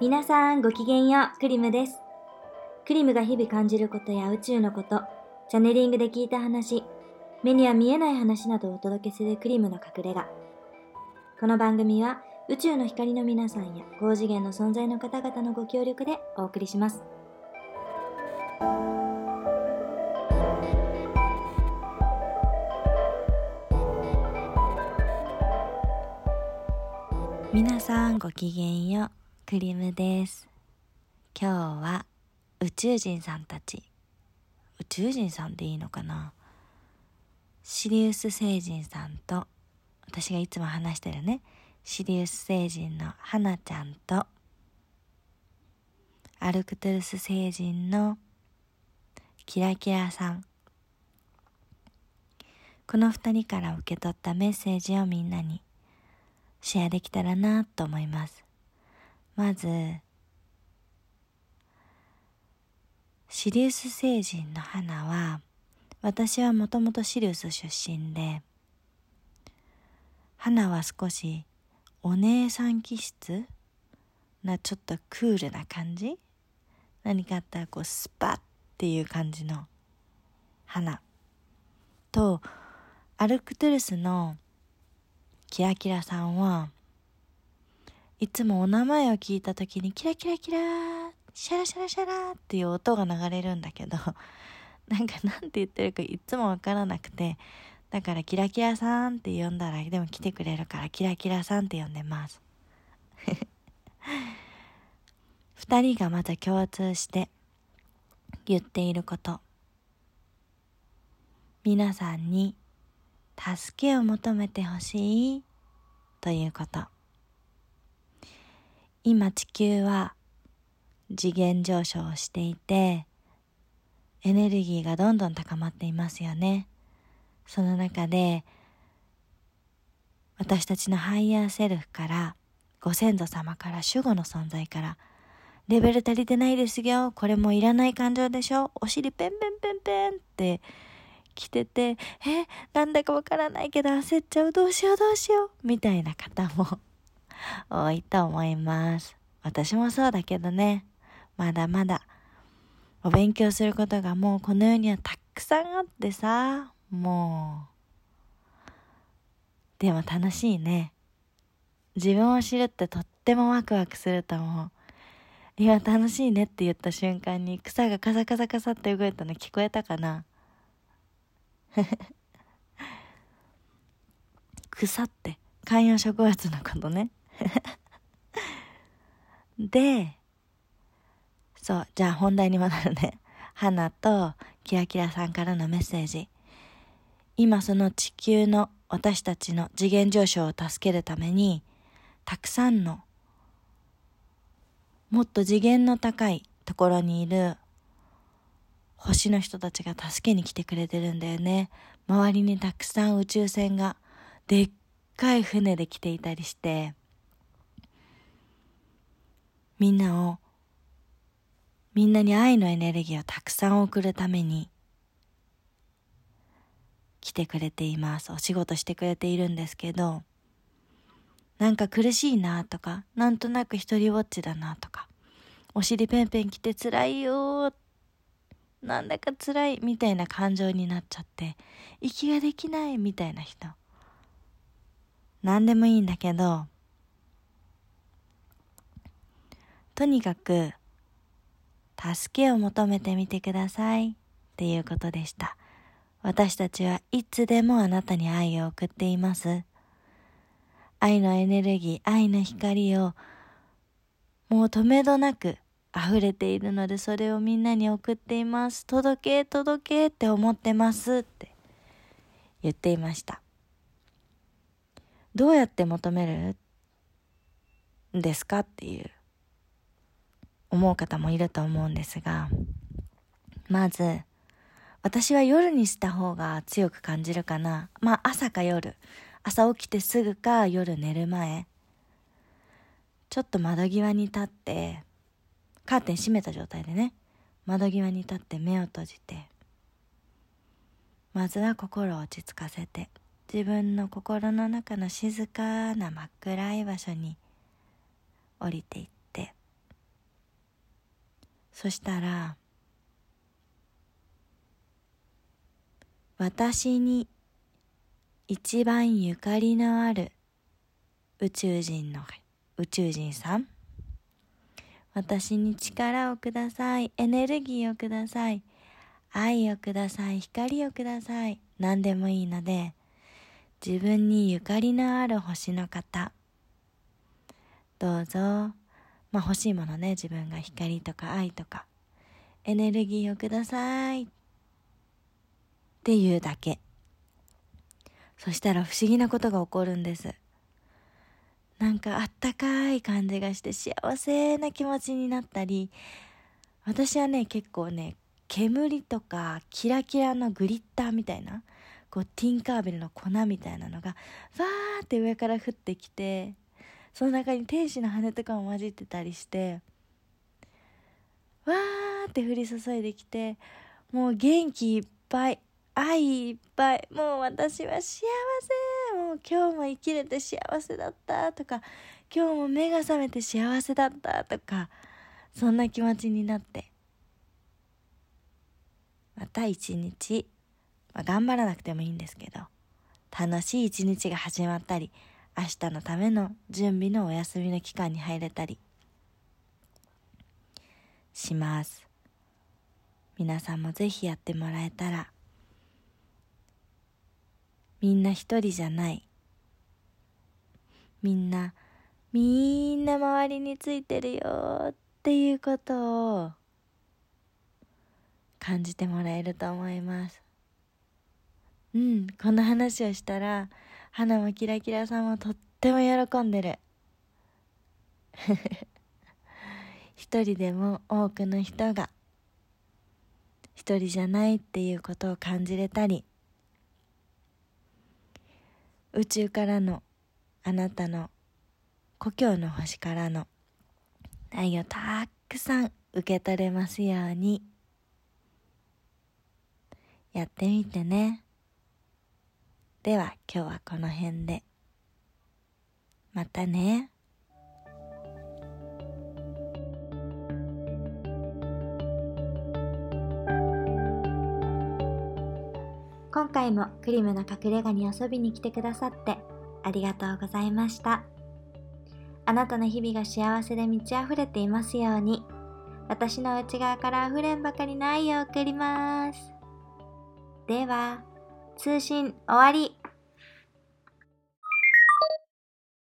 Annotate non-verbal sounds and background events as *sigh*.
皆さんごきげんよう、クリムです。クリムが日々感じることや宇宙のこと、チャネリングで聞いた話、目には見えない話などをお届けするクリムの隠れ家。この番組は宇宙の光の皆さんや高次元の存在の方々のご協力でお送りします。皆さんごきげんよう、クリムです。今日は宇宙人さんたち、宇宙人さんでいいのかな？シリウス星人さんと、私がいつも話してるね、シリウス星人の花ちゃんと、アルクトゥルス星人のキラキラさん。この二人から受け取ったメッセージをみんなにシェアできたらなと思います。まず、シリウス星人の花は、私はもともとシリウス出身で、花は少しお姉さん気質なちょっとクールな感じ？何かあったらこうスパッっていう感じの花とアルクトゥルスのキラキラさんはいつもお名前を聞いた時にキラキラキラシャラシャラシャラっていう音が流れるんだけど *laughs* なんかなんて言ってるかいつもわからなくてだからキラキラさんって呼んだらでも来てくれるからキラキラさんって呼んでます。*laughs* 二人がまず共通して言っていること。皆さんに助けを求めてほしい。ということ。今地球は次元上昇をしていてエネルギーがどんどん高まっていますよね。その中で私たちのハイヤーセルフからご先祖様から守護の存在からレベル足りてないですよ。これもいらない感情でしょ。お尻ペンペンペンペンって来ててえなんだかわからないけど焦っちゃう？どうしよう？どうしよう？みたいな方も *laughs* 多いと思います私もそうだけどねまだまだお勉強することがもうこの世にはたくさんあってさもう。でも楽しいね。自分を知るってとってもワクワクすると思う。今楽しいねって言った瞬間に草がカサカサカサって動いたの聞こえたかな *laughs* 草って観葉植物のことね。*laughs* で、そう、じゃあ本題に戻るね。*laughs* 花とキラキラさんからのメッセージ。今その地球の私たちの次元上昇を助けるために、たくさんの、もっと次元の高いところにいる星の人たちが助けに来てくれてるんだよね。周りにたくさん宇宙船がでっかい船で来ていたりして、みんなを、みんなに愛のエネルギーをたくさん送るために、来てくれています。お仕事してくれているんですけど、なんか苦しいなとか、なんとなく一人ぼっちだなとか、お尻ペンペン来て辛いよってなんだか辛いみたいな感情になっちゃって、息ができないみたいな人。なんでもいいんだけど、とにかく、助けを求めてみてくださいっていうことでした。私たちはいつでもあなたに愛を送っています。愛のエネルギー、愛の光をもう止めどなく溢れているのでそれをみんなに送っています。届け、届けって思ってますって言っていました。どうやって求めるんですかっていう思う方もいると思うんですが、まず、私は夜にした方が強く感じるかな。まあ朝か夜。朝起きてすぐか夜寝る前。ちょっと窓際に立って、カーテン閉めた状態でね、窓際に立って目を閉じて、まずは心を落ち着かせて自分の心の中の静かな真っ暗い場所に降りていってそしたら私に一番ゆかりのある宇宙人の宇宙人さん私に力をください。エネルギーをください。愛をください。光をください。何でもいいので自分にゆかりのある星の方。どうぞ。まあ欲しいものね。自分が光とか愛とか。エネルギーをください。っていうだけ。そしたら不思議なことが起こるんです。なんかあったかい感じがして幸せな気持ちになったり私はね結構ね煙とかキラキラのグリッターみたいなこうティンカーベルの粉みたいなのがわーって上から降ってきてその中に天使の羽とかも混じってたりしてわーって降り注いできてもう元気いっぱい愛いっぱいもう私は幸せも今日も生きれて幸せだったとか今日も目が覚めて幸せだったとかそんな気持ちになってまた一日、まあ、頑張らなくてもいいんですけど楽しい一日が始まったり明日のための準備のお休みの期間に入れたりします。皆さんもぜひやってもらえたらみんな一人じゃない。みんなみんな周りについてるよっていうことを感じてもらえると思います。うんこの話をしたら花もキラキラさんもとっても喜んでる。*laughs* 一人でも多くの人が一人じゃないっていうことを感じれたり宇宙からのあなたの故郷の星からの愛をたくさん受け取れますように。やってみてね。では今日はこの辺で。またね。回もクリムの隠れ家に遊びに来てくださってありがとうございました。あなたの日々が幸せで満ち溢れていますように。私の内側から溢れんばかりの愛を送ります。では、通信終わり。